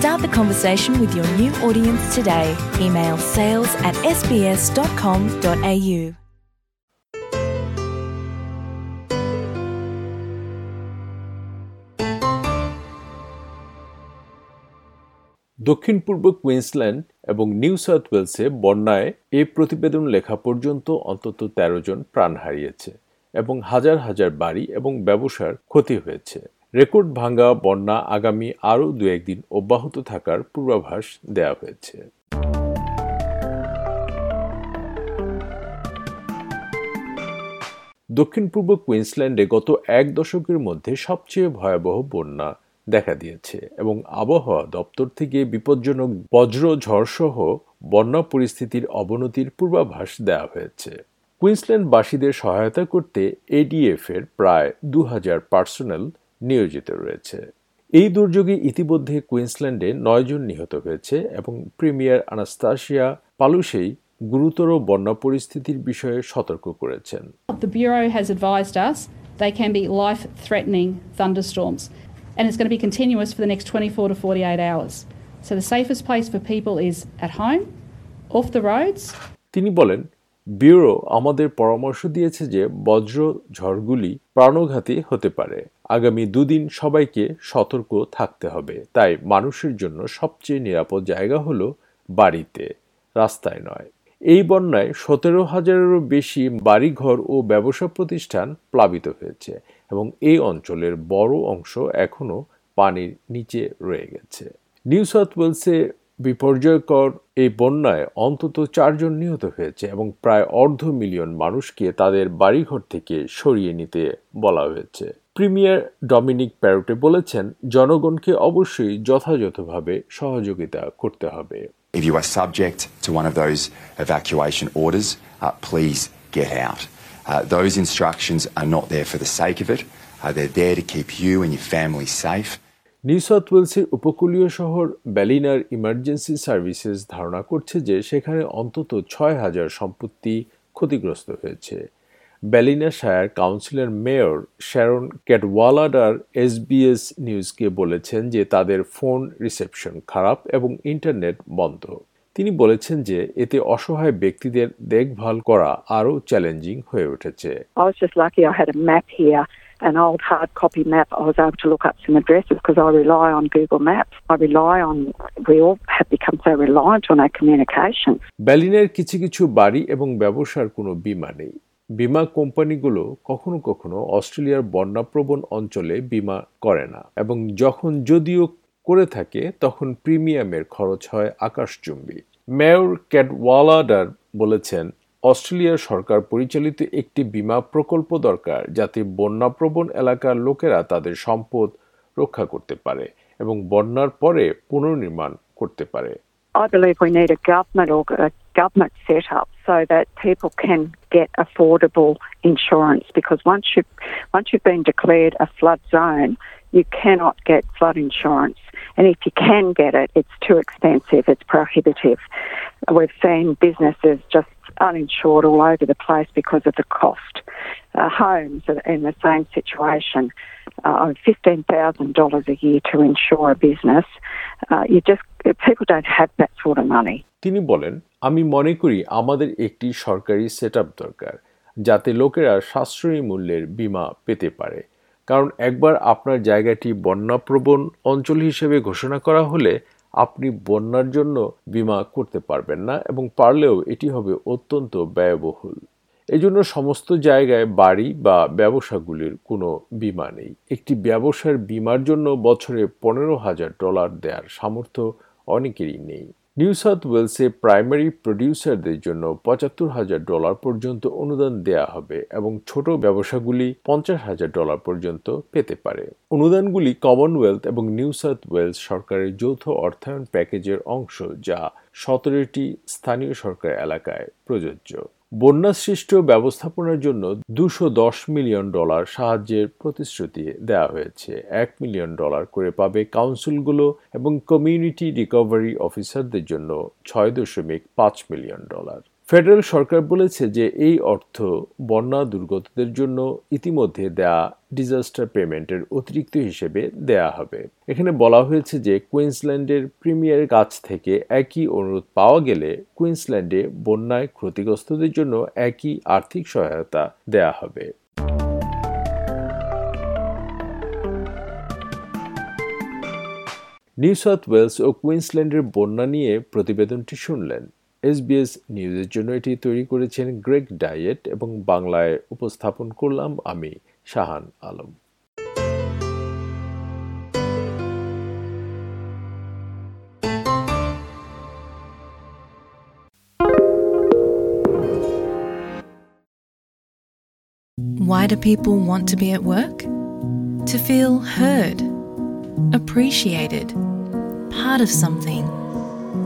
Start the conversation with your new audience today. Email sales at sbs.com.au. দক্ষিণ পূর্ব Queensland এবং New south ওয়েলসে বন্যায় এ প্রতিবেদন লেখা পর্যন্ত অন্তত ১৩ জন প্রাণ হারিয়েছে এবং হাজার হাজার বাড়ি এবং ব্যবসার ক্ষতি হয়েছে রেকর্ড ভাঙ্গা বন্যা আগামী আরও দু একদিন অব্যাহত থাকার পূর্বাভাস দেওয়া হয়েছে। দক্ষিণ পূর্ব কুইন্সল্যান্ডে গত এক দশকের মধ্যে সবচেয়ে ভয়াবহ বন্যা দেখা দিয়েছে এবং আবহাওয়া দপ্তর থেকে বিপজ্জনক বজ্র ঝড়সহ বন্যা পরিস্থিতির অবনতির পূর্বাভাস দেওয়া হয়েছে। কুইন্সল্যান্ডবাসীদের সহায়তা করতে এডিএফ এর প্রায় দু হাজার পার্সোনেল নিয়োজিত রয়েছে এই দুর্যোগে ইতিমধ্যে কুইন্সল্যান্ডে নয়জন নিহত হয়েছে এবং প্রিমিয়ার আনাস্তাসিয়া পালুসেই গুরুতর বন্যা পরিস্থিতির বিষয়ে সতর্ক করেছেন The Bureau has advised us they can be life threatening thunderstorms and it's going to be continuous for the next 24 to 48 hours. So the safest place for people is at home, off the roads, তিনি বলেন bureau আমাদের পরামর্শ দিয়েছে যে বজ্র ঝড়গুলি প্রাণঘাতী হতে পারে। আগামী দুদিন সবাইকে সতর্ক থাকতে হবে। তাই মানুষের জন্য সবচেয়ে নিরাপদ জায়গা হলো বাড়িতে, রাস্তায় নয়। এই বন্যায় সতেরো হাজারেরও বেশি বাড়িঘর ও ব্যবসা প্রতিষ্ঠান প্লাবিত হয়েছে এবং এই অঞ্চলের বড় অংশ এখনও পানির নিচে রয়ে গেছে। নিউ সাউথ ওয়েলসে বিপর্যয়কর এই বন্যায় অন্তত চারজন নিহত হয়েছে এবং প্রায় অর্ধ মিলিয়ন মানুষকে তাদের বাড়িঘর থেকে সরিয়ে নিতে বলা হয়েছে প্রিমিয়ার ডমিনিক প্যারোটে বলেছেন জনগণকে অবশ্যই যথাযথভাবে সহযোগিতা করতে হবে If you are subject to one of those evacuation orders, uh, please get out. Uh, those instructions are not there for the sake of it. Uh, they're there to keep you and your family safe. New South ওয়েলসের উপকূলীয় শহর ব্যালিনার emergency services ধারণা করছে যে সেখানে অন্তত ছয় হাজার সম্পত্তি ক্ষতিগ্রস্ত হয়েছে। Ballina Shire councillor mayor Sharon Cadwallader SBS নিউজকে বলেছেন যে তাদের ফোন রিসেপশন খারাপ এবং ইন্টারনেট বন্ধ। তিনি বলেছেন যে এতে অসহায় ব্যক্তিদের দেখভাল করা আরও চ্যালেঞ্জিং হয়ে উঠেছে। An old hard copy map. I was able to look up some addresses because I rely on Google Maps. I rely on, we all have become so reliant on our communications. ব্যালিনের কিছু কিছু বাড়ি এবং ব্যবসার কোনো বীমা নেই বীমা কোম্পানিগুলো কখনো কখনো অস্ট্রেলিয়ার বন্যাপ্রবণ অঞ্চলে বীমা করে না এবং যখন যদিও করে থাকে তখন প্রিমিয়ামের খরচ হয় আকাশচুম্বী মেয়র ক্যাটওয়ালাডার বলেছেন অস্ট্রেলিয়ার সরকার পরিচালিত একটি বীমা প্রকল্প দরকার যাতে বন্যাপ্রবণ এলাকার লোকেরা তাদের সম্পদ রক্ষা করতে পারে এবং বন্যার পরে পুনর্নির্মাণ করতে পারে I believe we need a government or a government set up so that people can get affordable insurance because once you once you've been declared a flood zone, you cannot get flood insurance. And if you can get it, it's too expensive, it's prohibitive. We've seen businesses just uninsured all over the place because of the cost. Uh, homes are in the same situation. Uh, $15,000 a year to insure a business. Uh, you just, people don't have that sort of money. তিনি বলেন আমি মনে করি আমাদের একটি সরকারি set দরকার যাতে লোকেরা সাশ্রয়ী মূল্যের বীমা পেতে পারে কারণ একবার আপনার জায়গাটি বন্যাপ্রবণ অঞ্চল হিসেবে ঘোষণা করা হলে আপনি বন্যার জন্য বিমা করতে পারবেন না এবং পারলেও এটি হবে অত্যন্ত ব্যয়বহুল। এজন্য সমস্ত জায়গায় বাড়ি বা ব্যবসাগুলির কোনো বিমা নেই। একটি ব্যবসার বিমার জন্য বছরে পনেরো হাজার ডলার দেওয়ার সামর্থ্য অনেকেরই নেই। নিউ সাউথ ওয়েলসে প্রাইমারি প্রডিউসারদের জন্য পঁচাত্তর হাজার ডলার পর্যন্ত অনুদান দেয়া হবে এবং ছোট ব্যবসাগুলি পঞ্চাশ হাজার ডলার পর্যন্ত পেতে পারে। অনুদানগুলি কমনওয়েলথ এবং নিউ সাউথ ওয়েলস সরকারের যৌথ অর্থায়ন প্যাকেজের অংশ যা সতেরোটি স্থানীয় সরকার এলাকায় প্রযোজ্য। বন্যাসৃষ্ট ব্যবস্থাপনার জন্য দুশো দশ মিলিয়ন ডলার সাহায্যের প্রতিশ্রুতি দেওয়া হয়েছে। এক মিলিয়ন ডলার করে পাবে কাউন্সিলগুলো এবং কমিউনিটি রিকভারি অফিসারদের জন্য ছয় দশমিক পাঁচ মিলিয়ন ডলার। ফেডারেল সরকার বলেছে যে এই অর্থ বন্যা দুর্গতদের জন্য ইতিমধ্যে দেয়া ডিজাস্টার পেমেন্টের অতিরিক্ত হিসেবে দেয়া হবে। এখানে বলা হয়েছে যে কুইন্সল্যান্ডের প্রিমিয়ার কাছ থেকে একই অনুরোধ পাওয়া গেলে কুইন্সল্যান্ডে বন্যায় ক্ষতিগ্রস্তদের জন্য একই আর্থিক সহায়তা দেয়া হবে। নিউ সাউথ ওয়েলস ও কুইন্সল্যান্ডের বন্যা নিয়ে প্রতিবেদনটি শুনলেন। এসবিএস নিউজের জন্য এটি তৈরি করেছেন গ্রেগ ডায়েট এবং বাংলায় উপস্থাপন করলাম আমি Shahan Alam Why do people want to be at work? To feel heard, appreciated, part of something,